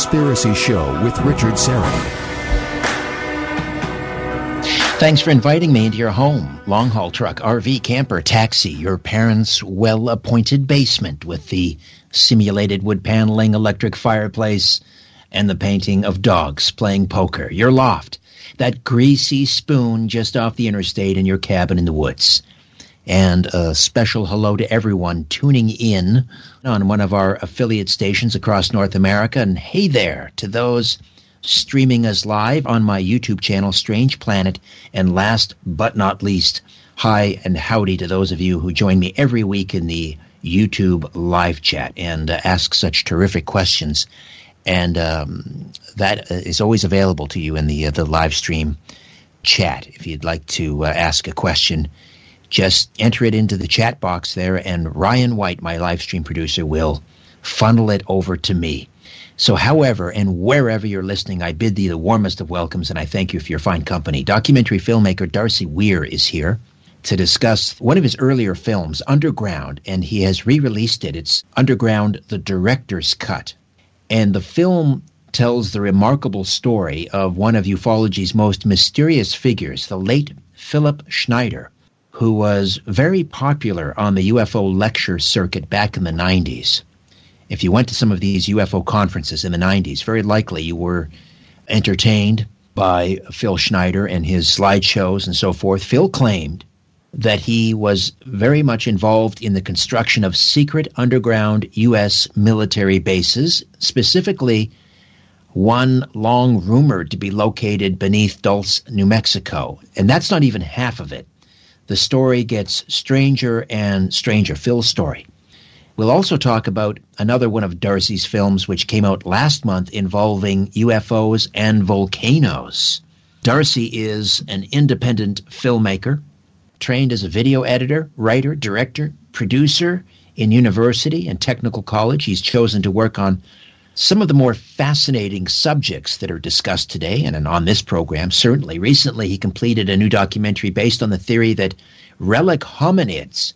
Conspiracy Show with Richard Syrett. Thanks for inviting me into your home. Long haul truck, RV, camper, taxi, your parents' well appointed basement with the simulated wood paneling, electric fireplace, and the painting of dogs playing poker. Your loft, that greasy spoon just off the interstate in your cabin in the woods and a special hello to everyone tuning in on one of our affiliate stations across North America. And hey there to those streaming us live on my YouTube channel, Strange Planet. And last but not least, hi and howdy to those of you who join me every week in the YouTube live chat and uh, ask such terrific questions. And um, that is always available to you in the uh, the live stream chat if you'd like to uh, ask a question just enter it into the chat box there, and Ryan White, my live stream producer, will funnel it over to me. So, however and wherever you're listening, I bid thee the warmest of welcomes, and I thank you for your fine company. Documentary filmmaker Darcy Weir is here to discuss one of his earlier films, Underground, and he has re released it. It's Underground, the Director's Cut. And the film tells the remarkable story of one of ufology's most mysterious figures, the late Philip Schneider who was very popular on the UFO lecture circuit back in the 90s. If you went to some of these UFO conferences in the 90s, very likely you were entertained by Phil Schneider and his slideshows and so forth. Phil claimed that he was very much involved in the construction of secret underground U.S. military bases, specifically one long rumored to be located beneath Dulce, New Mexico. And that's not even half of it the story gets stranger and stranger. Phil's story. We'll also talk about another one of Darcy's films, which came out last month involving UFOs and volcanoes. Darcy is an independent filmmaker, trained as a video editor, writer, director, producer in university and technical college. He's chosen to work on some of the more fascinating subjects that are discussed today and on this program, certainly. Recently, he completed a new documentary based on the theory that relic hominids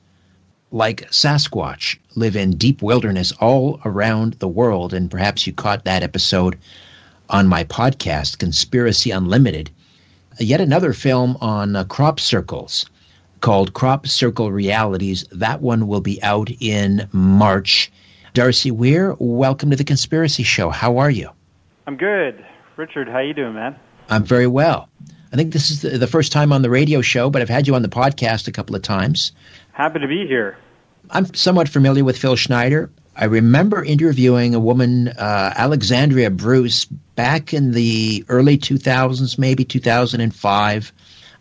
like Sasquatch live in deep wilderness all around the world. And perhaps you caught that episode on my podcast, Conspiracy Unlimited. Yet another film on uh, crop circles called Crop Circle Realities. That one will be out in March. Darcy Weir, welcome to the Conspiracy Show. How are you? I'm good. Richard, how you doing, man? I'm very well. I think this is the, the first time on the radio show, but I've had you on the podcast a couple of times. Happy to be here. I'm somewhat familiar with Phil Schneider. I remember interviewing a woman, uh, Alexandria Bruce, back in the early 2000s, maybe 2005,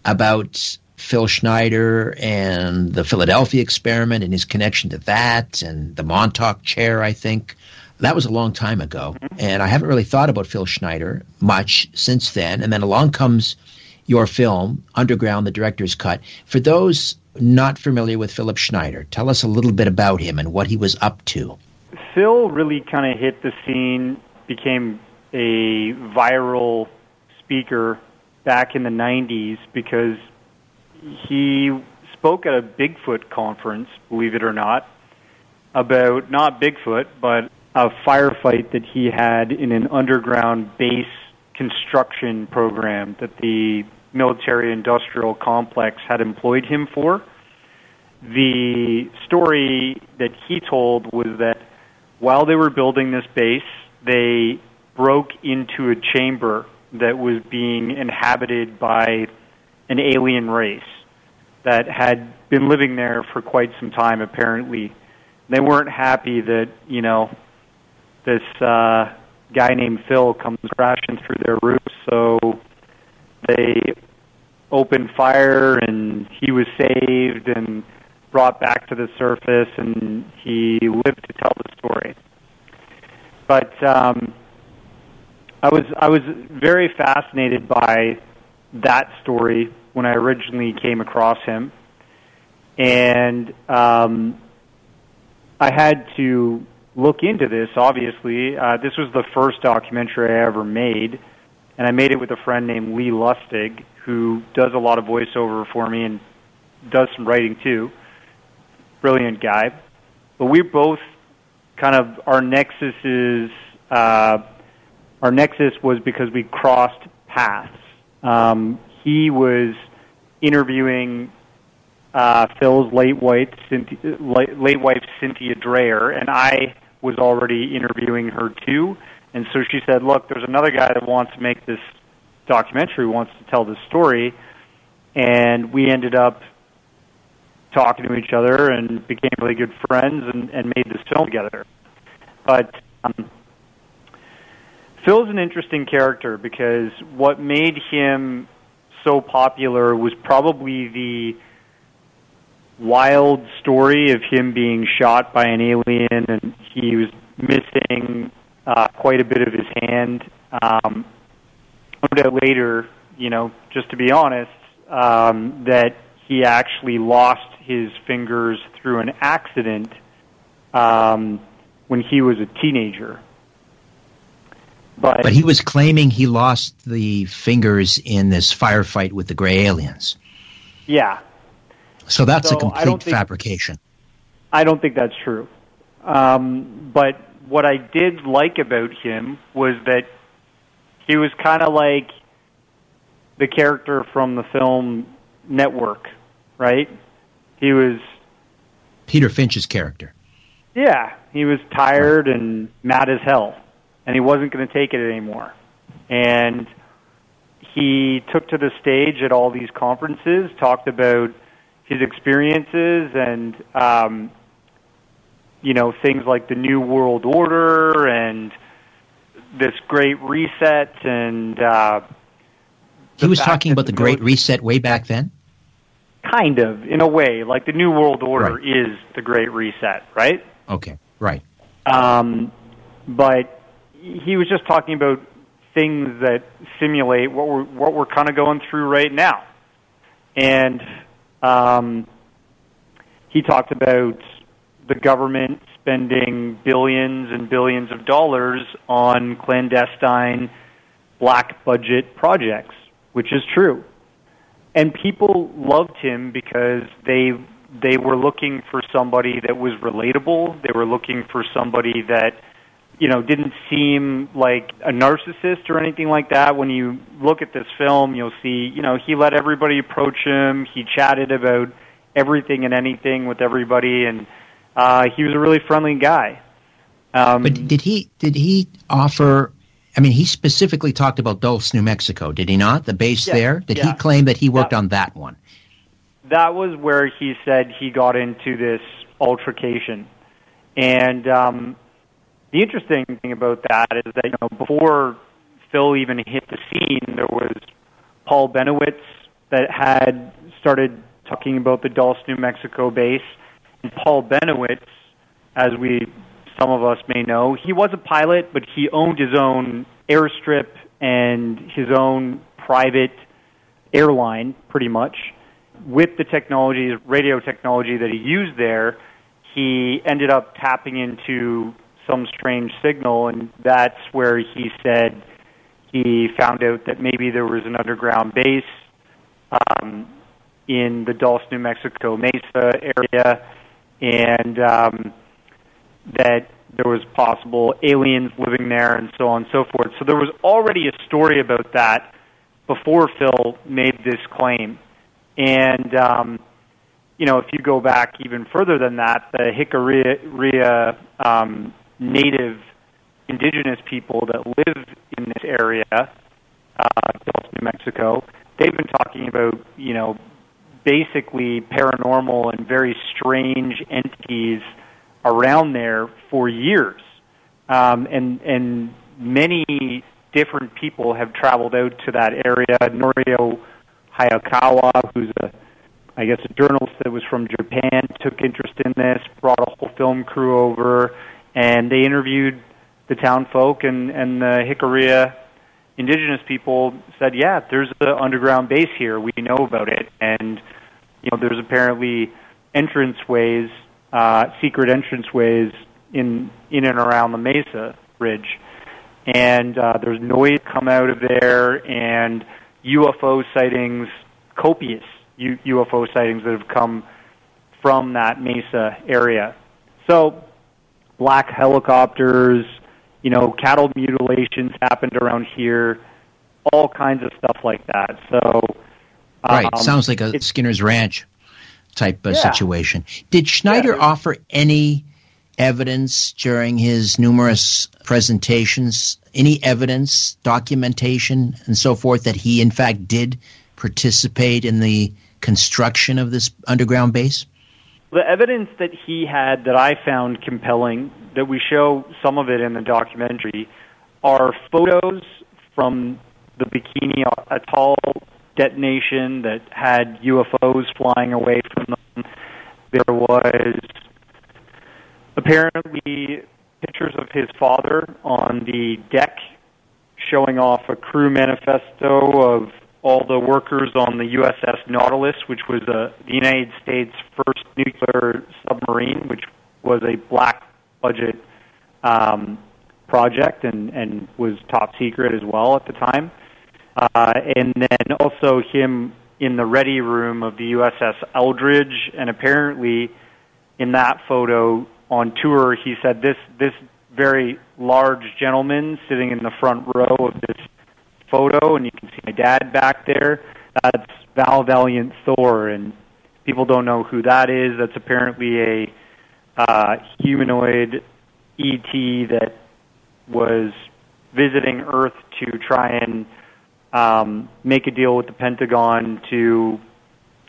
about Phil Schneider and the Philadelphia experiment and his connection to that and the Montauk chair, I think. That was a long time ago. And I haven't really thought about Phil Schneider much since then. And then along comes your film, Underground, the director's cut. For those not familiar with Philip Schneider, tell us a little bit about him and what he was up to. Phil really kind of hit the scene, became a viral speaker back in the 90s because he spoke at a Bigfoot conference, believe it or not, about not Bigfoot, but a firefight that he had in an underground base construction program that the military industrial complex had employed him for. The story that he told was that while they were building this base, they broke into a chamber that was being inhabited by an alien race that had been living there for quite some time apparently. They weren't happy that you know this uh guy named Phil comes crashing through their roof. So they opened fire and he was saved and brought back to the surface and he lived to tell the story. But um I was I was very fascinated by that story when I originally came across him, and um, I had to look into this. Obviously, uh, this was the first documentary I ever made, and I made it with a friend named Lee Lustig, who does a lot of voiceover for me and does some writing too. Brilliant guy, but we both kind of our nexus is uh, our nexus was because we crossed paths. Um, he was interviewing uh, Phil's late wife, Cynthia, late, wife Cynthia Drayer, and I was already interviewing her too. And so she said, "Look, there's another guy that wants to make this documentary, wants to tell this story," and we ended up talking to each other and became really good friends and, and made this film together. But um, Phil's an interesting character because what made him so popular was probably the wild story of him being shot by an alien and he was missing uh, quite a bit of his hand. Um, found out later, you know, just to be honest, um, that he actually lost his fingers through an accident um, when he was a teenager. But, but he was claiming he lost the fingers in this firefight with the gray aliens. Yeah. So that's so a complete think, fabrication. I don't think that's true. Um, but what I did like about him was that he was kind of like the character from the film Network, right? He was Peter Finch's character. Yeah, he was tired and mad as hell, and he wasn't going to take it anymore. And he took to the stage at all these conferences, talked about his experiences and um, you know things like the New World Order and this Great Reset and. Uh, he was talking about the Great Reset way back then. Kind of, in a way, like the New World Order right. is the Great Reset, right? Okay, right. Um, but he was just talking about things that simulate what we're what we're kind of going through right now, and um, he talked about the government spending billions and billions of dollars on clandestine black budget projects, which is true. And people loved him because they they were looking for somebody that was relatable. They were looking for somebody that you know didn't seem like a narcissist or anything like that. When you look at this film, you'll see you know he let everybody approach him. He chatted about everything and anything with everybody, and uh, he was a really friendly guy. Um, but did he did he offer? I mean, he specifically talked about Dulce, New Mexico, did he not? The base yeah, there. Did yeah. he claim that he worked that, on that one? That was where he said he got into this altercation, and um, the interesting thing about that is that you know before Phil even hit the scene, there was Paul Bennewitz that had started talking about the Dulce, New Mexico base. And Paul Bennewitz, as we some of us may know, he was a pilot, but he owned his own airstrip and his own private airline, pretty much. With the technology, radio technology that he used there, he ended up tapping into some strange signal, and that's where he said he found out that maybe there was an underground base um, in the Dulce, New Mexico Mesa area, and um, that there was possible aliens living there, and so on and so forth. So there was already a story about that before Phil made this claim, and um, you know, if you go back even further than that, the Jicarilla um, native indigenous people that live in this area, uh, New Mexico, they've been talking about, you know, basically paranormal and very strange entities around there for years. Um, and, and many different people have traveled out to that area. Norio Hayakawa, who's a I guess a journalist that was from Japan took interest in this, brought a whole film crew over and they interviewed the town folk and and the Jicarilla indigenous people said, "Yeah, there's an underground base here. We know about it, and you know there's apparently entranceways, uh, secret entrance ways in in and around the Mesa Ridge, and uh, there's noise come out of there, and UFO sightings, copious U- UFO sightings that have come from that Mesa area. So black helicopters, you know, cattle mutilations happened around here, all kinds of stuff like that. So, right, um, sounds like a Skinwalker Ranch type of yeah. situation. Did Schneider Yeah. offer any evidence during his numerous presentations, any evidence, documentation, and so forth that he in fact did participate in the construction of this underground base? The evidence that he had that I found compelling, that we show some of it in the documentary, are photos from the Bikini Atoll detonation that had UFOs flying away from them. There was apparently pictures of his father on the deck showing off a crew manifesto of all the workers on the USS Nautilus, which was uh, the United States' first nuclear submarine, which was a black budget um, project and, and was top secret as well at the time. Uh, and then also him in the ready room of the USS Eldridge, and apparently in that photo on tour, he said this this very large gentleman sitting in the front row of this photo, and you can see my dad back there. That's Val Valiant Thor, and people don't know who that is. That's apparently a uh, humanoid ET that was visiting Earth to try and um, make a deal with the Pentagon to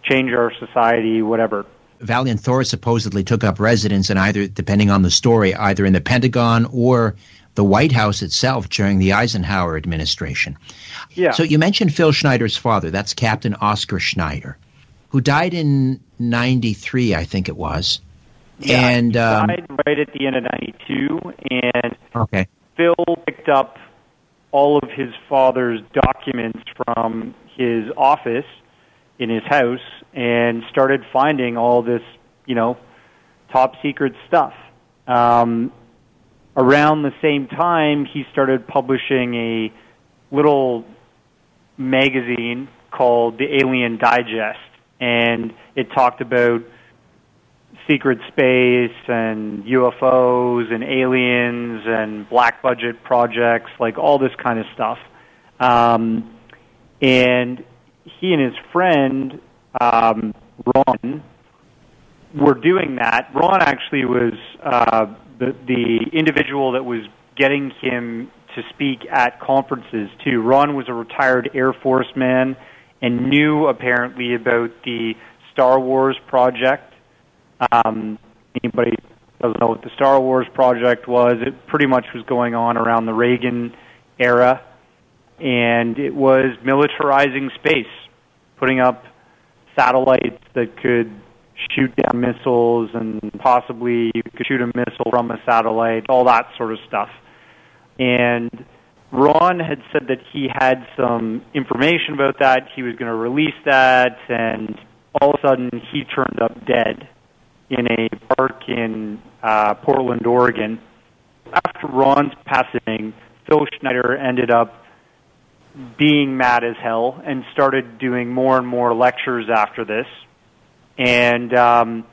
change our society, whatever. Valiant Thor supposedly took up residence in either, depending on the story, either in the Pentagon or the White House itself during the Eisenhower administration. Yeah. So you mentioned Phil Schneider's father. That's Captain Oscar Schneider, who died in '93, I think it was. Yeah, and he um, died right at the end of '92, and okay, Phil picked up all of his father's documents from his office in his house and started finding all this, you know, top secret stuff. Um, around the same time, he started publishing a little magazine called the Alien Digest, and it talked about secret space and UFOs and aliens and black budget projects, like all this kind of stuff. Um, and he and his friend um, Ron were doing that. Ron actually was uh, the the individual that was getting him to speak at conferences too. Ron was a retired Air Force man and knew apparently about the Star Wars project. Um, anybody doesn't know what the Star Wars project was? It pretty much was going on around the Reagan era, and it was militarizing space, putting up satellites that could shoot down missiles and possibly you could shoot a missile from a satellite, all that sort of stuff. And Ron had said that he had some information about that. He was going to release that, and all of a sudden he turned up dead in a park in uh, Portland, Oregon. After Ron's passing, Phil Schneider ended up being mad as hell and started doing more and more lectures after this. And um,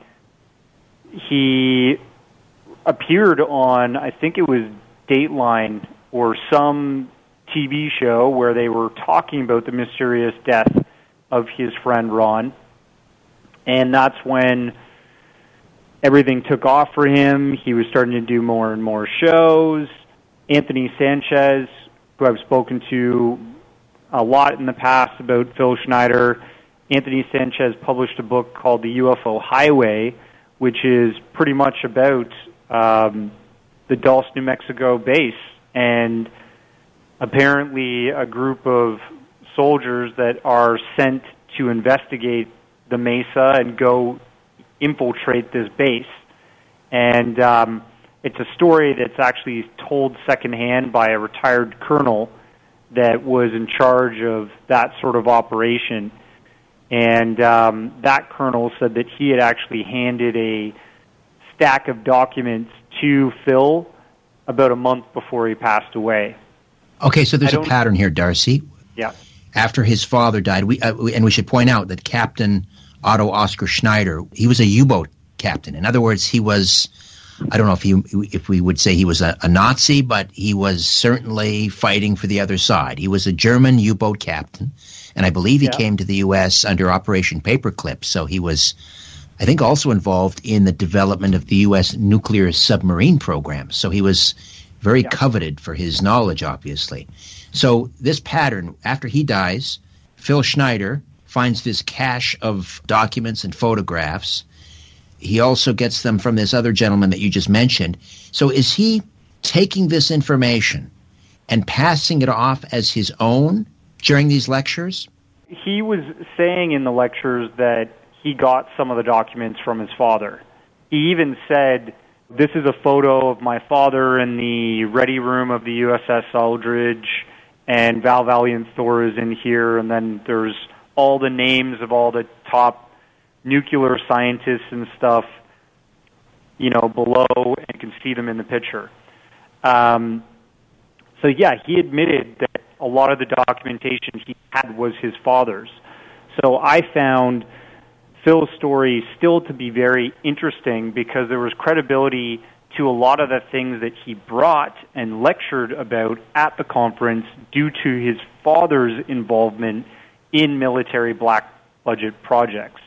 he appeared on, I think it was Dateline or some TV show where they were talking about the mysterious death of his friend Ron. And that's when everything took off for him. He was starting to do more and more shows. Anthony Sanchez, who I've spoken to a lot in the past about Phil Schneider, Anthony Sanchez published a book called The UFO Highway, which is pretty much about um, the Dulce, New Mexico base. And apparently, a group of soldiers that are sent to investigate the Mesa and go infiltrate this base. And um, it's a story that's actually told secondhand by a retired colonel that was in charge of that sort of operation. And um, that colonel said that he had actually handed a stack of documents to Phil about a month before he passed away. Okay, so there's a pattern here, Darcy. Yeah. After his father died, we, uh, we and we should point out that Captain Otto Oscar Schneider, he was a U-boat captain. In other words, he was I don't know if he if we would say he was a, a Nazi, but he was certainly fighting for the other side. He was a German U-boat captain, and I believe he Yeah. came to the U.S. under Operation Paperclip. So he was, I think, also involved in the development of the U.S. nuclear submarine program. So he was very Yeah. coveted for his knowledge, obviously. So this pattern, after he dies, Phil Schneider finds this cache of documents and photographs. He also gets them from this other gentleman that you just mentioned. So is he taking this information and passing it off as his own during these lectures? He was saying in the lectures that he got some of the documents from his father. He even said, This is a photo of my father in the ready room of the USS Eldridge, and Val Valiant Thor is in here, and then there's all the names of all the top nuclear scientists and stuff, you know, below, and you can see them in the picture. Um, so yeah, he admitted that a lot of the documentation he had was his father's. So I found Phil's story still to be very interesting because there was credibility to a lot of the things that he brought and lectured about at the conference due to his father's involvement in military black budget projects.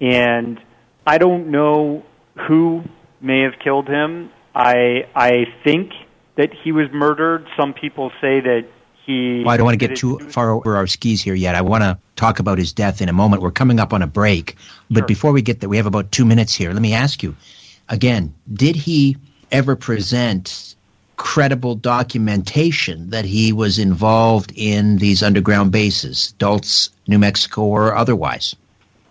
And I don't know who may have killed him. I I think that he was murdered. Some people say that he. Well, I don't want to get too far over our skis here yet. I want to talk about his death in a moment. We're coming up on a break. But Sure. before we get there, we have about two minutes here. Let me ask you again did he ever present credible documentation that he was involved in these underground bases, Dulce, New Mexico, or otherwise?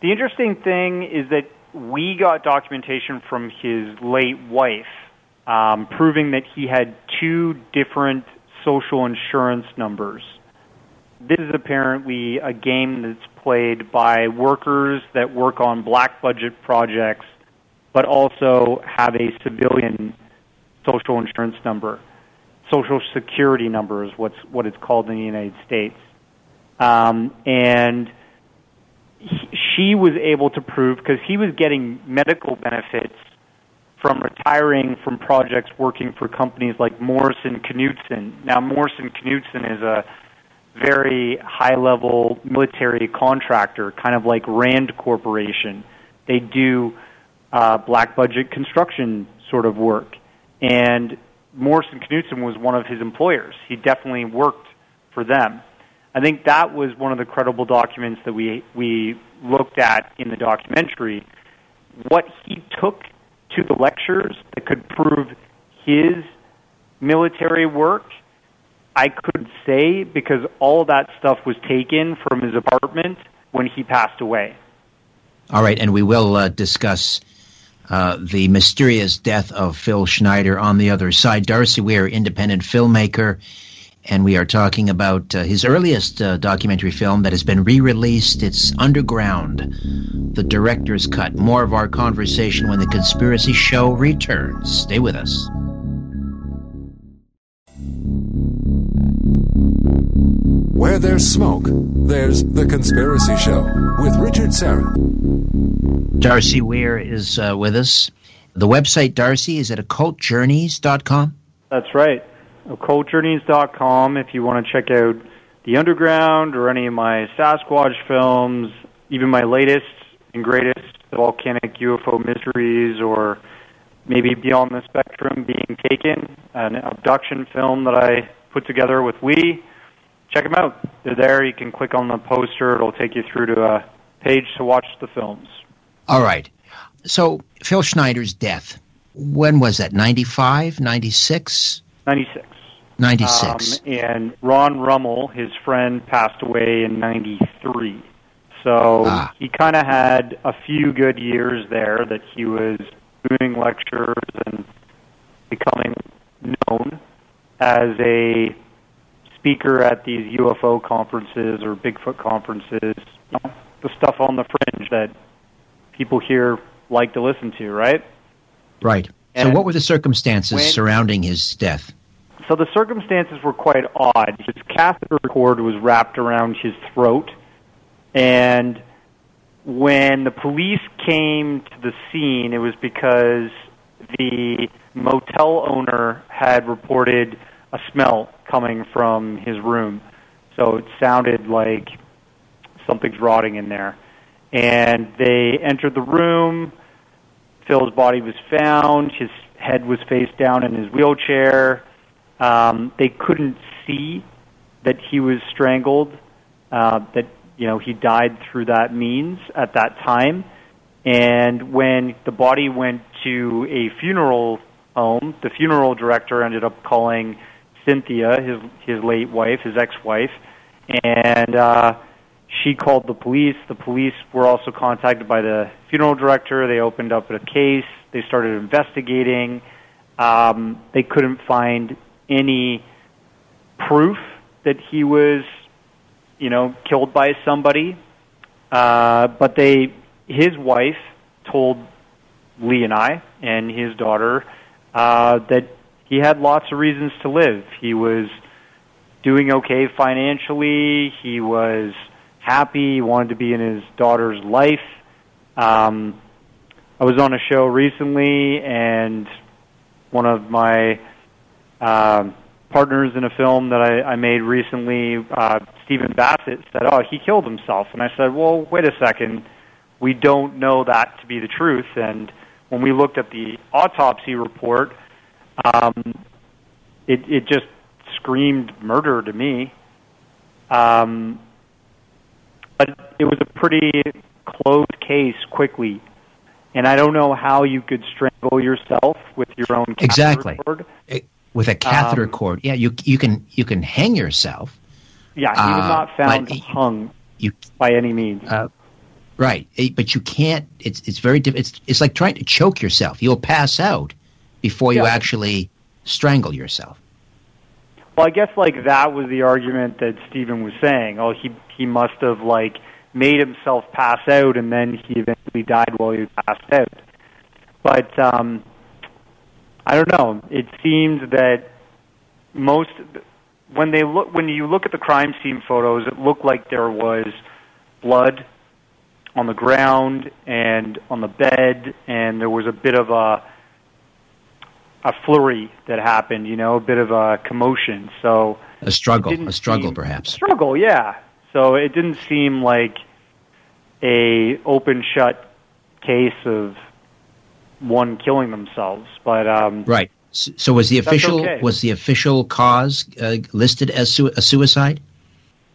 The interesting thing is that we got documentation from his late wife um, proving that he had two different social insurance numbers. This is apparently a game that's played by workers that work on black budget projects, but also have a civilian social insurance number. Social security number is what's what it's called in the United States. Um, and he- she was able to prove because he was getting medical benefits from retiring from projects working for companies like Morrison Knudsen. Now, Morrison Knudsen is a very high level military contractor, kind of like Rand Corporation. They do uh, black budget construction sort of work. And Morrison Knudsen was one of his employers. He definitely worked for them. I think that was one of the credible documents that we we looked at in the documentary. What he took to the lectures that could prove his military work, I couldn't say because all that stuff was taken from his apartment when he passed away. All right, and we will uh, discuss uh, the mysterious death of Phil Schneider on the other side. Darcy Weir, independent filmmaker, and we are talking about uh, his earliest uh, documentary film that has been re released. It's Underground, the director's cut. More of our conversation when the Conspiracy Show returns. Stay with us. Where there's smoke, there's The Conspiracy Show with Richard Syrett. Darcy Weir is uh, with us. The website, Darcy, is at occultjourneys.com. That's right. OccultJourneys.com if you want to check out The Underground or any of my Sasquatch films, even my latest and greatest, The Volcanic UFO Mysteries, or maybe Beyond the Spectrum Being Taken, an abduction film that I put together with We. Check them out. They're there. You can click on the poster. It'll take you through to a page to watch the films. All right. So, Phil Schneider's death, when was that? 95, 96? 96. 96. Um, and Ron Rummel, his friend, passed away in '93. So Ah. he kind of had a few good years there that he was doing lectures and becoming known as a speaker at these UFO conferences or Bigfoot conferences. You know, the stuff on the fringe that people here like to listen to, right? right. So, what were the circumstances when- surrounding his death? So the circumstances were quite odd. His catheter cord was wrapped around his throat, and when the police came to the scene, it was because the motel owner had reported a smell coming from his room. So it sounded like something's rotting in there. And they entered the room. Phil's body was found. His head was face down in his wheelchair. Um, they couldn't see that he was strangled, uh, that you know he died through that means at that time. And when the body went to a funeral home, the funeral director ended up calling Cynthia, his his late wife, his ex-wife, and uh, she called the police. The police were also contacted by the funeral director. They opened up a case. They started investigating. Um, they couldn't find any proof that he was, you know, killed by somebody. Uh, but they, his wife, told Lee and I and his daughter uh, that he had lots of reasons to live. He was doing okay financially. He was happy. He wanted to be in his daughter's life. Um, I was on a show recently, and one of my uh, partners in a film that I, I made recently, uh, Stephen Bassett, said, "Oh, he killed himself." And I said, "Well, wait a second. We don't know that to be the truth." And when we looked at the autopsy report, um, it, it just screamed murder to me. Um, but it was a pretty closed case quickly. And I don't know how you could strangle yourself with your own exactly cord. With a catheter Um, cord. Yeah, you you can you can hang yourself. Yeah, he was Uh, not found but- hung You by any means. uh, right, eh, but you can't. It's it's very diff- it's it's like trying to choke yourself. You'll pass out before you Yeah. actually strangle yourself. Well, I guess like that was the argument that Stephen was saying. Oh, he he must have like made himself pass out, and then he eventually died while he passed out. But um, I don't know. It seems that most when they look when you look at the crime scene photos, it looked like there was blood on the ground and on the bed, and there was a bit of a a flurry that happened. You know, a bit of a commotion. So A struggle, a struggle, seem- perhaps. struggle, yeah. So it didn't seem like a open shut case of one killing themselves, but um, Right. So was the official okay. was the official cause uh, listed as su- a suicide?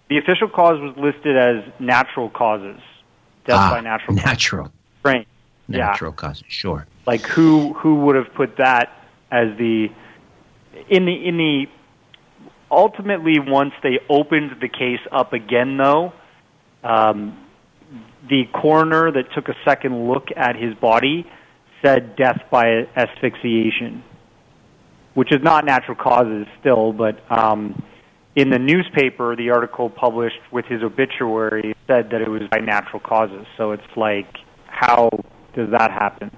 the official cause was listed as natural causes, death ah, by natural natural. Yeah. natural causes. Sure. Like who who would have put that as the in the in the ultimately once they opened the case up again though um, the coroner that took a second look at his body said death by asphyxiation which is not natural causes still but um, in the newspaper the article published with his obituary said that it was by natural causes so it's like how does that happen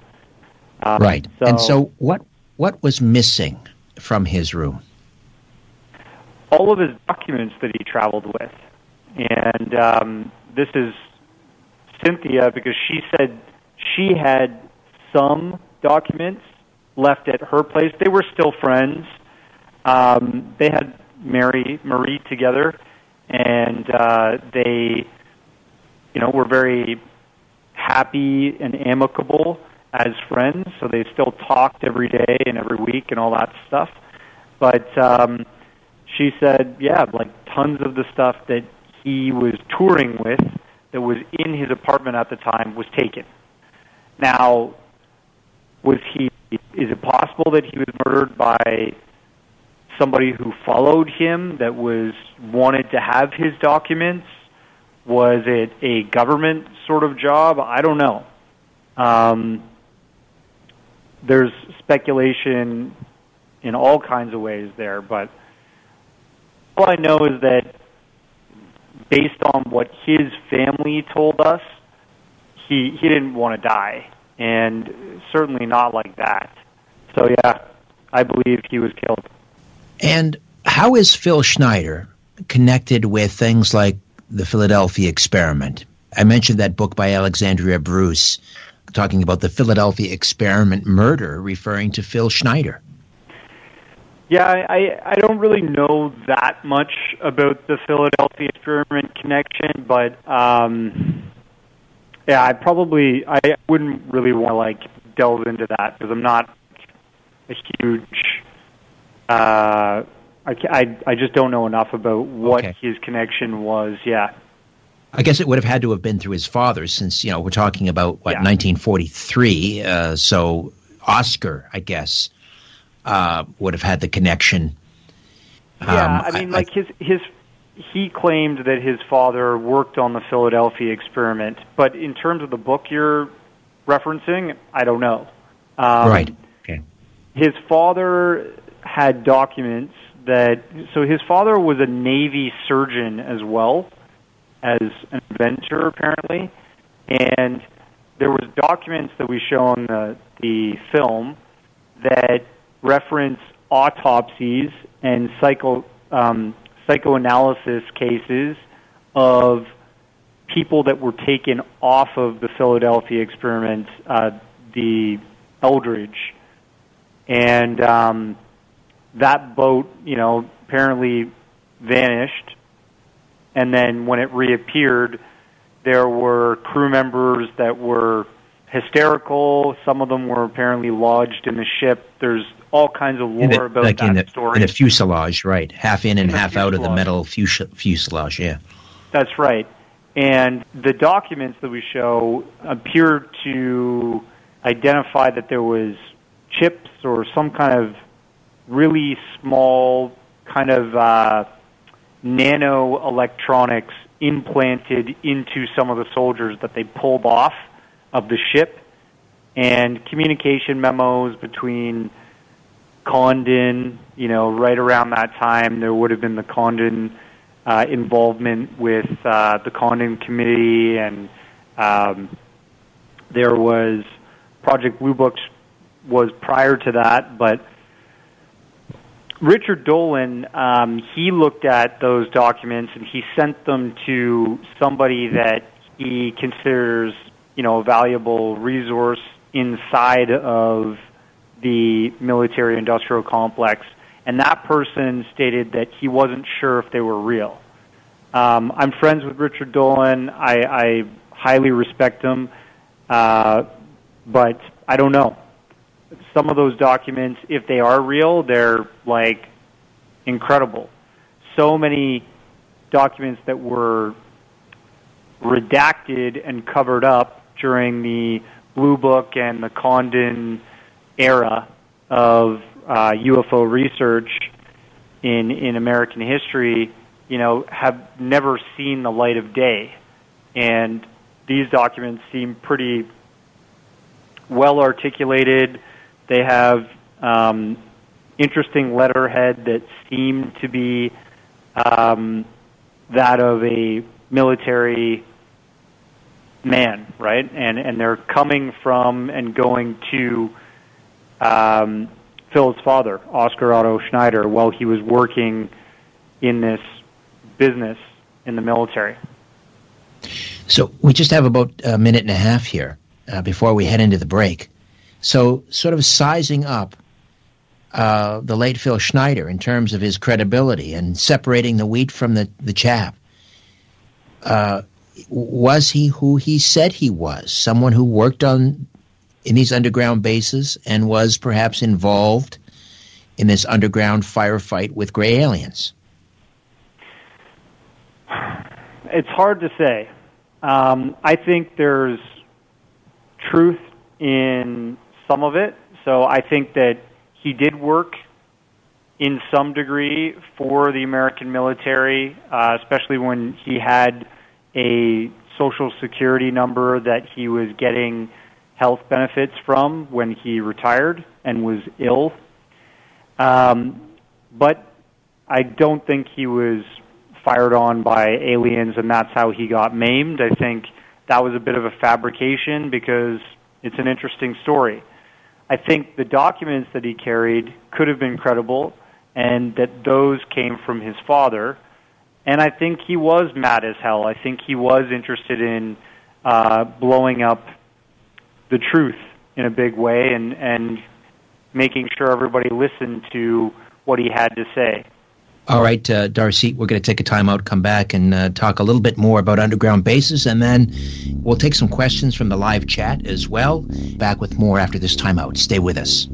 um, Right. and so what what was missing from his room? all of his documents that he traveled with. And um, this is Cynthia because she said she had some documents left at her place. They were still friends. Um, they had Mary Marie together, and uh, they, you know, were very happy and amicable as friends. So they still talked every day and every week and all that stuff. But um, she said, yeah, like tons of the stuff that he was touring with that was in his apartment at the time was taken. Now, was he? Is it possible that he was murdered by somebody who followed him that was wanted to have his documents? Was it a government sort of job? I don't know. Um, there's speculation in all kinds of ways there, but all I know is that based on what his family told us, he he didn't want to die, and certainly not like that. So yeah, I believe he was killed. And how is Phil Schneider connected with things like the Philadelphia experiment? I mentioned that book by Alexandria Bruce talking about the Philadelphia experiment murder, referring to Phil Schneider. Yeah, I, I don't really know that much about the Philadelphia experiment connection, but um, yeah, I probably I wouldn't really want to like delve into that because I'm not a huge. Uh, I, I I just don't know enough about what Okay. his connection was. Yeah. I guess it would have had to have been through his father, since you know we're talking about what Yeah. 1943. Uh, so Oscar, I guess, uh, would have had the connection. Yeah, Um, I mean, like his his he claimed that his father worked on the Philadelphia experiment, but in terms of the book you're referencing, I don't know. Um, right. Okay. His father had documents that so his father was a Navy surgeon as well as an inventor apparently, and there was documents that we show on the the film that reference autopsies and psycho um, psychoanalysis cases of people that were taken off of the Philadelphia experiment, uh, the Eldridge, and um, that boat, you know, apparently vanished. And then when it reappeared, there were crew members that were hysterical. Some of them were apparently lodged in the ship. There's all kinds of lore the, about like that in the, story. in the fuselage, right? Half in and In half out of the metal fuselage. Yeah. That's right. And the documents that we show appear to identify that there was chips or some kind of really small kind of uh, nano electronics implanted into some of the soldiers that they pulled off of the ship and communication memos between Condon, you know, right around that time there would have been the Condon uh, involvement with uh, the Condon Committee, and um, there was Project Blue Books was prior to that, but Richard Dolan, um, he looked at those documents and he sent them to somebody that he considers, you know, a valuable resource inside of the military industrial complex. And that person stated that he wasn't sure if they were real. Um, I'm friends with Richard Dolan. I, I highly respect him, uh, but I don't know. Some of those documents, if they are real, they're like incredible. So many documents that were redacted and covered up during the Blue Book and the Condon era of uh, UFO research in in American history, you know, have never seen the light of day, and these documents seem pretty well articulated. They have um, interesting letterhead that seem to be um, that of a military man, right? And and they're coming from and going to um, Phil's father, Oscar Otto Schneider, while he was working in this business in the military. So we just have about a minute and a half here uh, before we head into the break. So, sort of sizing up uh, the late Phil Schneider in terms of his credibility and separating the wheat from the, the chaff. Uh, was he who he said he was? Someone who worked on in these underground bases and was perhaps involved in this underground firefight with gray aliens? It's hard to say. Um, I think there's truth in some of it. So I think that he did work in some degree for the American military, uh, especially when he had a social security number that he was getting health benefits from when he retired and was ill. Um, but I don't think he was fired on by aliens and that's how he got maimed. I think that was a bit of a fabrication because it's an interesting story. I think the documents that he carried could have been credible and that those came from his father. And I think he was mad as hell. I think he was interested in uh, blowing up the truth in a big way and and making sure everybody listened to what he had to say. All right, uh, Darcy, we're going to take a time out, come back, and uh, talk a little bit more about underground bases, and then we'll take some questions from the live chat as well. Back with more after this timeout. Stay with us.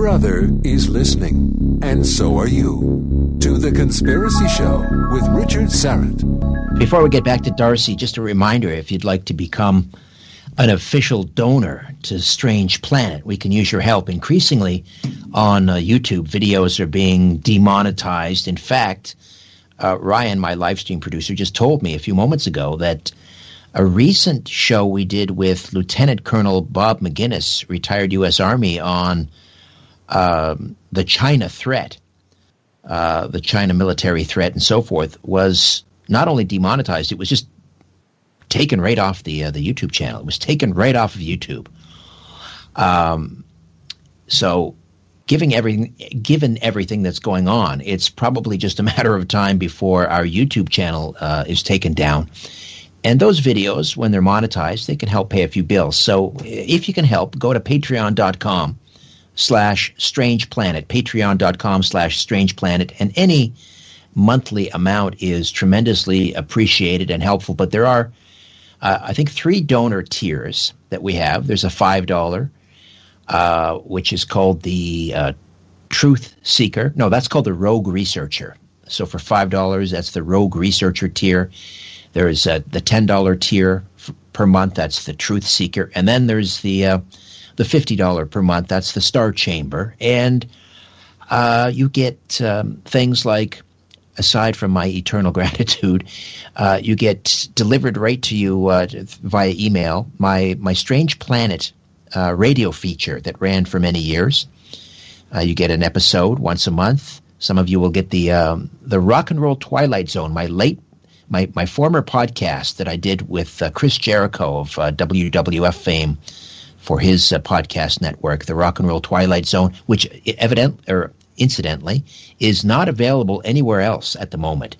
Brother is listening, and so are you, to The Conspiracy Show with Richard Syrett. Before we get back to Darcy, just a reminder if you'd like to become an official donor to Strange Planet, we can use your help. Increasingly on uh, YouTube, videos are being demonetized. In fact, uh, Ryan, my live stream producer, just told me a few moments ago that a recent show we did with Lieutenant Colonel Bob Maginnis, retired U.S. Army, on um, the China threat, uh, the China military threat, and so forth, was not only demonetized, it was just taken right off the uh, the YouTube channel. It was taken right off of YouTube. Um, so, giving everything, given everything that's going on, it's probably just a matter of time before our YouTube channel uh, is taken down. And those videos, when they're monetized, they can help pay a few bills. So, if you can help, go to patreon.com slash strange planet, patreon.com slash strange planet, and any monthly amount is tremendously appreciated and helpful. But there are uh, I think, three donor tiers that we have. There's a $5, uh, which is called the uh, Truth Seeker. No, that's called the Rogue Researcher. So for $5, that's the Rogue Researcher tier. There's uh, the $10 tier f- per month. That's the Truth Seeker. And then there's the, uh, the $50 per month. That's the Star Chamber. And uh, you get um, things like aside from my eternal gratitude, uh, you get delivered right to you uh, via email my my Strange Planet uh, radio feature that ran for many years. Uh, you get an episode once a month. Some of you will get the um, the Rock and Roll Twilight Zone, my late my my former podcast that I did with uh, Chris Jericho of WWF fame for his podcast network, the Rock and Roll Twilight Zone, which evident or incidentally, is not available anywhere else at the moment.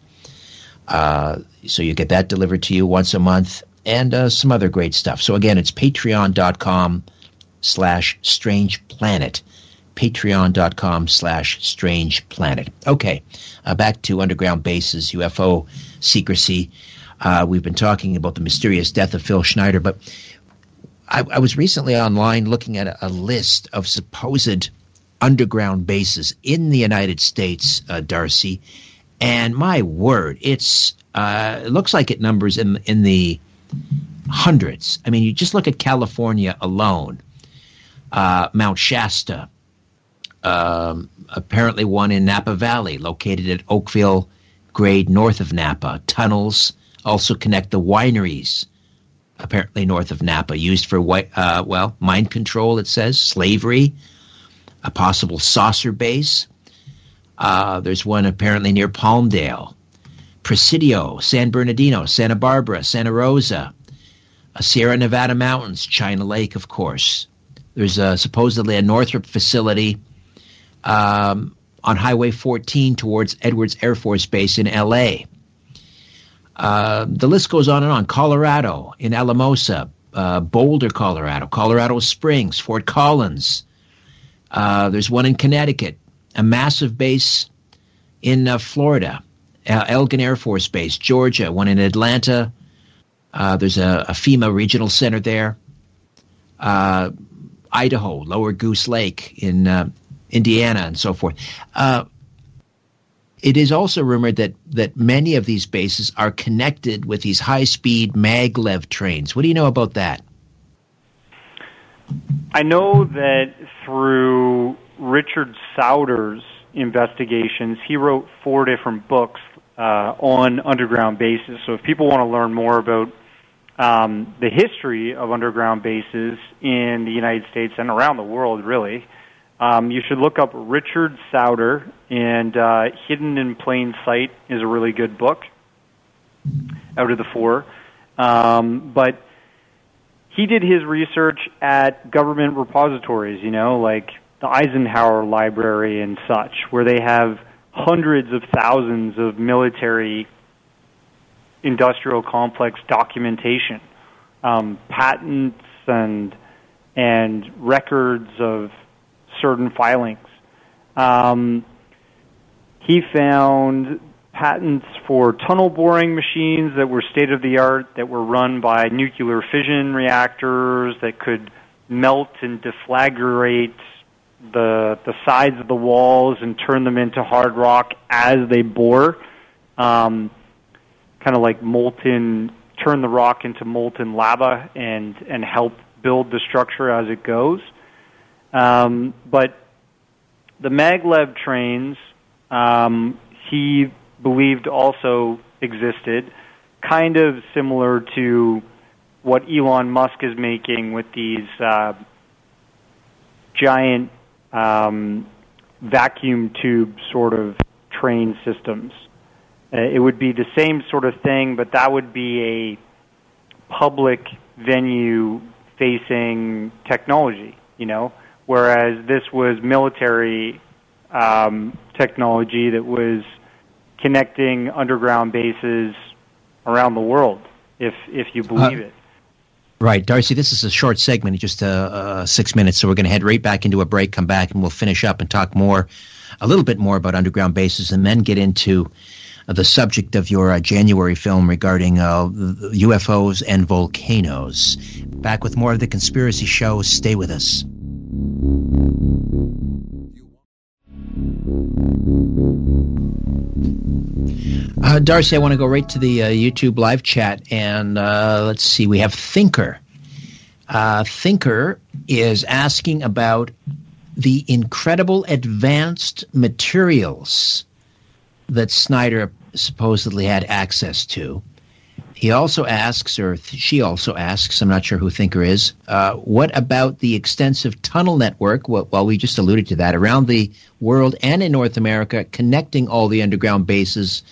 Uh, so you get that delivered to you once a month and uh, some other great stuff. So again, it's patreon.com slash strange planet. Patreon.com slash strange planet. Okay, uh, back to underground bases, UFO secrecy. Uh, we've been talking about the mysterious death of Phil Schneider, but I, I was recently online looking at a, a list of supposed underground bases in the United States, uh, Darcy. And my word, it's uh, it looks like it numbers in in the hundreds. I mean, you just look at California alone. Uh, Mount Shasta, um, apparently one in Napa Valley, located at Oakville grade north of Napa. Tunnels also connect the wineries, apparently north of Napa, used for uh, well mind control. It says slavery, a possible saucer base. Uh, there's one apparently near Palmdale, Presidio, San Bernardino, Santa Barbara, Santa Rosa, Sierra Nevada mountains, China Lake, of course. There's a, supposedly a Northrop facility um, on Highway 14 towards Edwards Air Force Base in L.A. Uh, the list goes on and on. Colorado, in Alamosa, uh, Boulder, Colorado, Colorado Springs, Fort Collins, uh, there's one in Connecticut, a massive base in uh, Florida, Elgin Air Force Base, Georgia, one in Atlanta. Uh, there's a, a, FEMA regional center there. Idaho, Lower Goose Lake in Indiana, and so forth. It is also rumored that, that many of these bases are connected with these high speed maglev trains. What do you know about that? I know that through Richard Sauder's investigations, he wrote four different books uh, on underground bases. So if people want to learn more about um, the history of underground bases in the United States and around the world, really, um, you should look up Richard Sauder, and uh, Hidden in Plain Sight is a really good book out of the four. Um, but he did his research at government repositories, you know, like the Eisenhower Library and such, where they have hundreds of thousands of military industrial complex documentation, um, patents and and records of certain filings. Um, he found patents for tunnel boring machines that were state of the art, that were run by nuclear fission reactors, that could melt and deflagrate the the sides of the walls and turn them into hard rock as they bore, um, kind of like molten, turn the rock into molten lava and and help build the structure as it goes. Um, but the maglev trains, um, he believed also existed, kind of similar to what Elon Musk is making with these uh, giant um, vacuum tube sort of train systems. Uh, it would be the same sort of thing, but that would be a public venue facing technology, you know, whereas this was military um, technology that was connecting underground bases around the world, if if you believe uh, it. Right, Darcy. This is a short segment, just uh, uh, six minutes, so we're going to head right back into a break. Come back, and we'll finish up and talk more, a little bit more about underground bases, and then get into uh, the subject of your uh, January film regarding UFOs uh, and volcanoes. Back with more of the Conspiracy Show. Stay with us. Uh, Darcy, I want to go right to the uh, YouTube live chat, and uh, let's see. We have Thinker. Uh, Thinker is asking about the incredible advanced materials that Schneider supposedly had access to. He also asks, or she also asks, I'm not sure who Thinker is, uh, what about the extensive tunnel network, well, we just alluded to that, around the world and in North America, connecting all the underground bases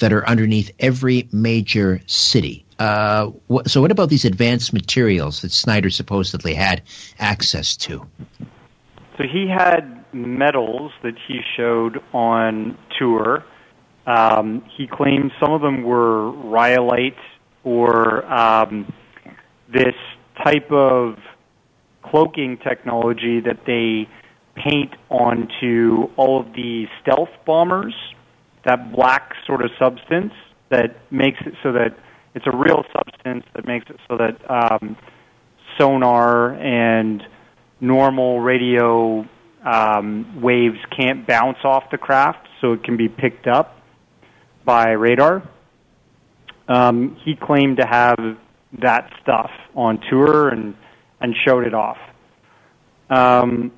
that are underneath every major city. Uh, wh- so, what about these advanced materials that Schneider supposedly had access to? So, he had metals that he showed on tour. Um, he claimed some of them were rhyolite or um, this type of cloaking technology that they paint onto all of the stealth bombers that black sort of substance that makes it so that it's a real substance that makes it so that um, sonar and normal radio um, waves can't bounce off the craft, so it can be picked up by radar. Um, he claimed to have that stuff on tour and and showed it off. Um,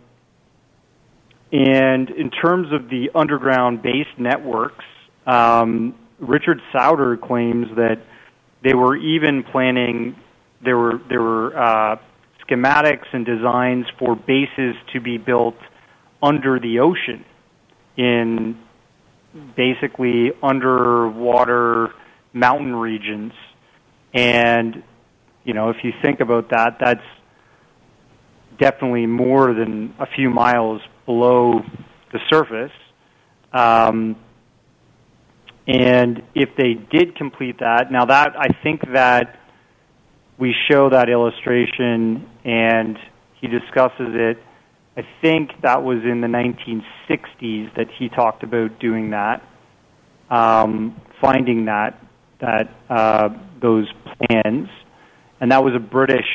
and in terms of the underground base networks, um, Richard Sauder claims that they were even planning. There were there were uh, schematics and designs for bases to be built under the ocean in basically underwater mountain regions. And you know, if you think about that, that's definitely more than a few miles below the surface. Um, and if they did complete that, now that I think that we show that illustration and he discusses it. I think that was in the 1960s that he talked about doing that, um, finding that that uh, those plans, and that was a British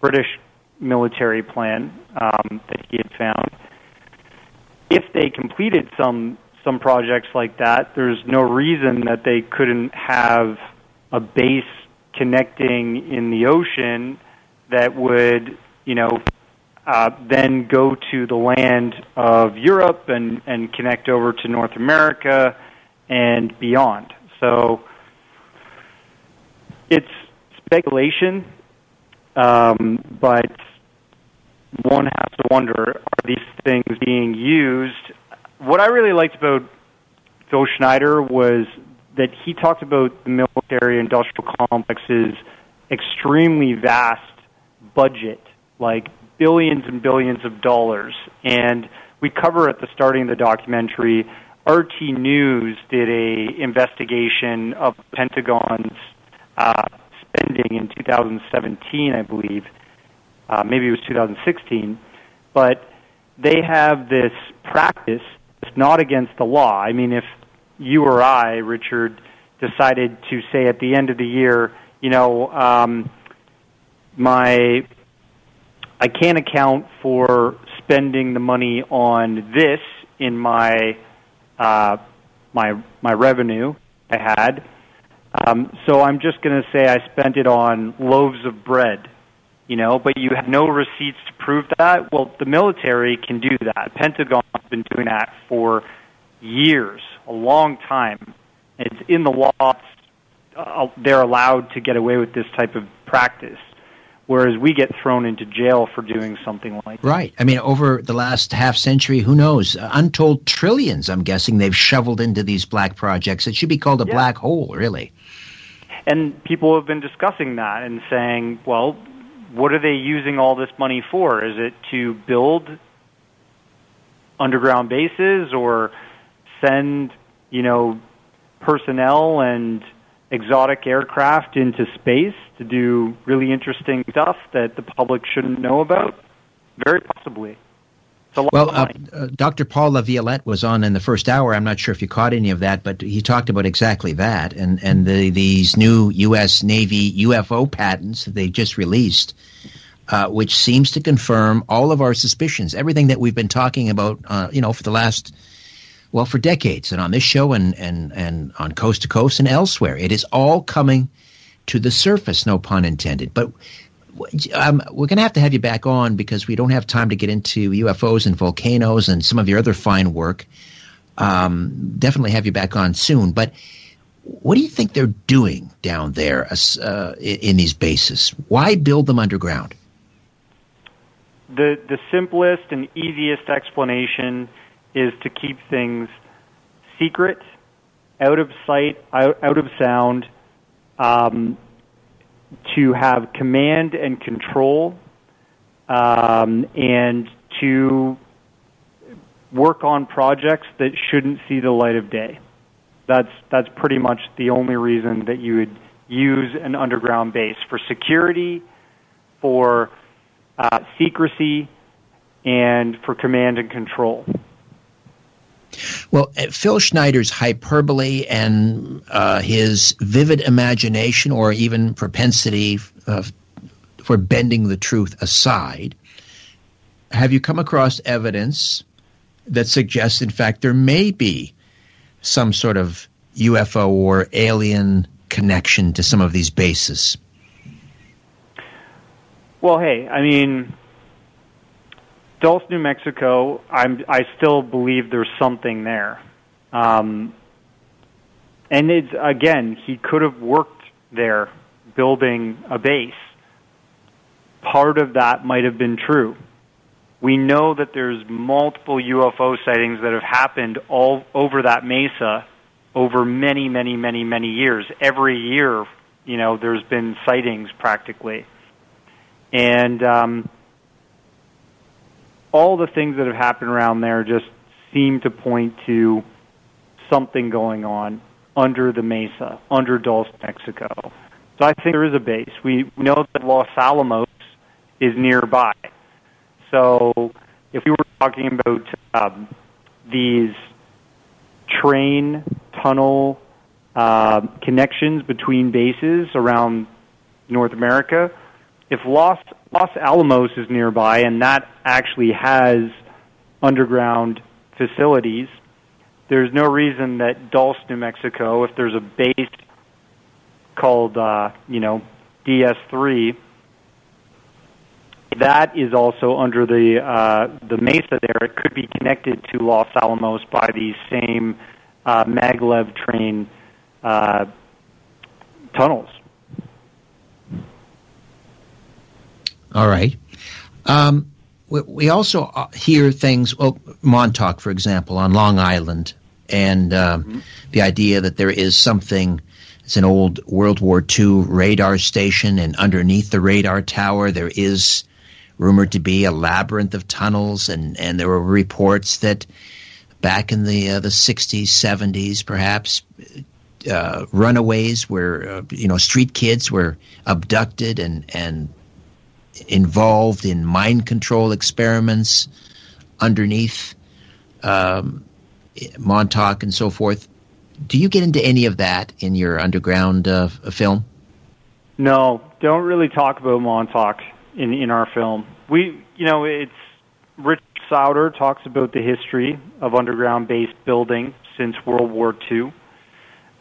British military plan um, that he had found. If they completed some some projects like that, there's no reason that they couldn't have a base connecting in the ocean that would, you know, uh, then go to the land of Europe and, and connect over to North America and beyond. So it's speculation, um, but one has to wonder are these things being used? What I really liked about Phil Schneider was that he talked about the military industrial complex's extremely vast budget, like billions and billions of dollars. And we cover at the starting of the documentary RT News did a investigation of Pentagon's uh, spending in 2017, I believe. Uh, maybe it was 2016, but they have this practice. It's not against the law. I mean, if you or I, Richard, decided to say at the end of the year, you know, um, my I can't account for spending the money on this in my uh, my my revenue I had. Um, so I'm just going to say I spent it on loaves of bread, you know. But you have no receipts to prove that. Well, the military can do that. Pentagon's been doing that for years, a long time. It's in the law. Uh, they're allowed to get away with this type of practice whereas we get thrown into jail for doing something like that. Right. I mean, over the last half century, who knows? Uh, untold trillions, I'm guessing, they've shoveled into these black projects. It should be called a yeah. black hole, really. And people have been discussing that and saying, well, what are they using all this money for? Is it to build underground bases or send, you know, personnel and exotic aircraft into space to do really interesting stuff that the public shouldn't know about? Very possibly. Well, uh, uh, Dr. Paul LaViolette was on in the first hour. I'm not sure if you caught any of that, but he talked about exactly that and, and the, these new U.S. Navy UFO patents that they just released, uh, which seems to confirm all of our suspicions, everything that we've been talking about, uh, you know, for the last – well, for decades, and on this show and, and, and on Coast to Coast and elsewhere. It is all coming to the surface, no pun intended. But um, we're going to have to have you back on because we don't have time to get into UFOs and volcanoes and some of your other fine work. Um, definitely have you back on soon. But what do you think they're doing down there uh, in these bases? Why build them underground? The the simplest and easiest explanation is to keep things secret, out of sight, out, out of sound, um, to have command and control, um, and to work on projects that shouldn't see the light of day. That's that's pretty much the only reason that you would use an underground base for security, for uh, secrecy, and for command and control. Well, uh, Phil Schneider's hyperbole and uh, his vivid imagination or even propensity uh, for bending the truth aside, have you come across evidence that suggests, in fact, there may be some sort of UFO or alien connection to some of these bases? Well, hey, I mean, Dulce, New Mexico, I'm, I still believe there's something there. Um, and it's, again, he could have worked there building a base. Part of that might have been true. We know that there's multiple UFO sightings that have happened all over that mesa over many, many, many, many years. Every year, you know, there's been sightings practically. And um, all the things that have happened around there just seem to point to something going on under the mesa, under Dulce, Mexico. So I think there is a base. We know that Los Alamos is nearby. So if we were talking about um, these train tunnel uh, connections between bases around North America, if Los Los Alamos is nearby, and that actually has underground facilities. There's no reason that Dulce, New Mexico, if there's a base called, uh, you know, DS3, that is also under the uh, the mesa there. It could be connected to Los Alamos by these same uh, maglev train uh, tunnels. All right. Um, we, we, also uh, hear things, well, Montauk, for example, on Long Island, and um, mm-hmm. the idea that there is something. It's an old World War II radar station, and underneath the radar tower, there is rumored to be a labyrinth of tunnels, and, and there were reports that back in the uh, the 60s, 70s, perhaps. Uh, runaways where uh, you know street kids were abducted and and involved in mind control experiments underneath um, Montauk and so forth. Do you get into any of that in your underground uh, film? No, don't really talk about Montauk in in our film. We, you know, it's Rich Sauder talks about the history of underground-based building since World War II.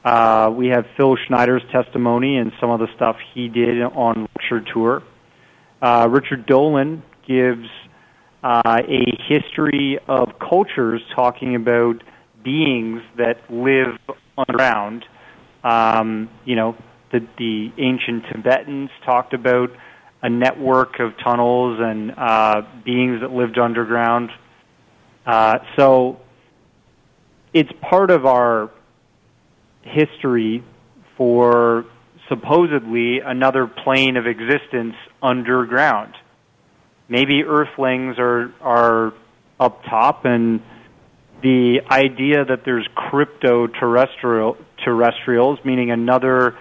Uh, we have Phil Schneider's testimony and some of the stuff he did on lecture tour. Uh, Richard Dolan gives uh, a history of cultures talking about beings that live underground. Um, you know, the, the ancient Tibetans talked about a network of tunnels and uh, beings that lived underground. Uh, so it's part of our history for supposedly another plane of existence underground. Maybe Earthlings are are up top, and the idea that there's crypto terrestrial terrestrials, meaning another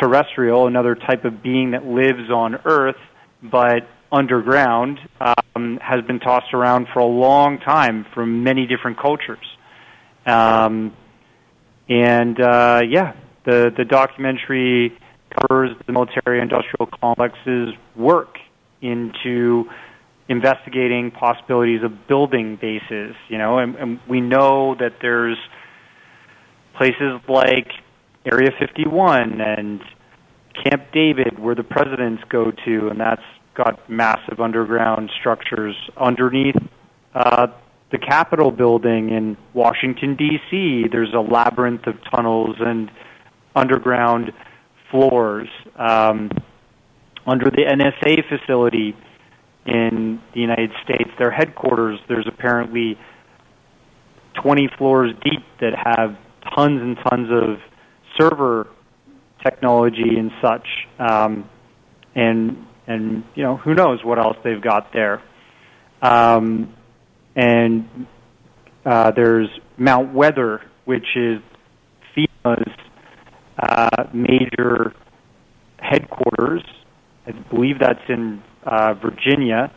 terrestrial, another type of being that lives on Earth but underground, um, has been tossed around for a long time from many different cultures. Um, and uh, yeah, the the documentary covers the military industrial complex's work into investigating possibilities of building bases. You know, and, and we know that there's places like Area 51 and Camp David where the presidents go to, and that's got massive underground structures underneath uh, the Capitol building in Washington, D.C. There's a labyrinth of tunnels and underground floors. Um, under the NSA facility in the United States, their headquarters, there's apparently 20 floors deep that have tons and tons of server technology and such. Um, and and you know who knows what else they've got there. Um, and uh, there's Mount Weather, which is FEMA's uh, major headquarters. I believe that's in uh, Virginia,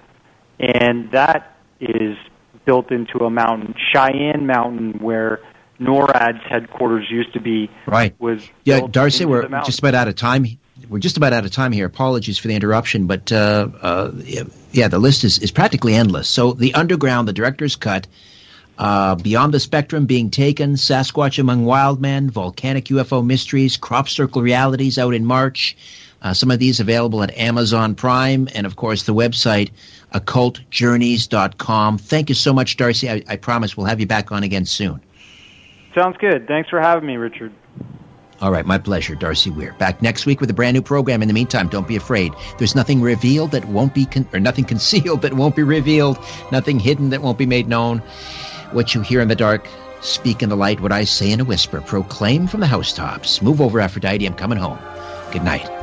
and that is built into a mountain, Cheyenne Mountain, where NORAD's headquarters used to be. Right. Was yeah, Darcy. We're just about out of time. We're just about out of time here. Apologies for the interruption, but uh, uh, yeah, the list is, is practically endless. So the underground, the director's cut. Uh, Beyond the Spectrum being taken, Sasquatch Among Wild Men, Volcanic UFO Mysteries, Crop Circle Realities out in March. Uh, some of these available at Amazon Prime, and of course the website occultjourneys.com. Thank you so much, Darcy. I, I promise we'll have you back on again soon. Sounds good. Thanks for having me, Richard. All right, my pleasure, Darcy Weir. Back next week with a brand new program. In the meantime, don't be afraid. There's nothing revealed that won't be, con- or nothing concealed that won't be revealed, nothing hidden that won't be made known. What you hear in the dark, speak in the light. What I say in a whisper, proclaim from the housetops. Move over, Aphrodite. I'm coming home. Good night.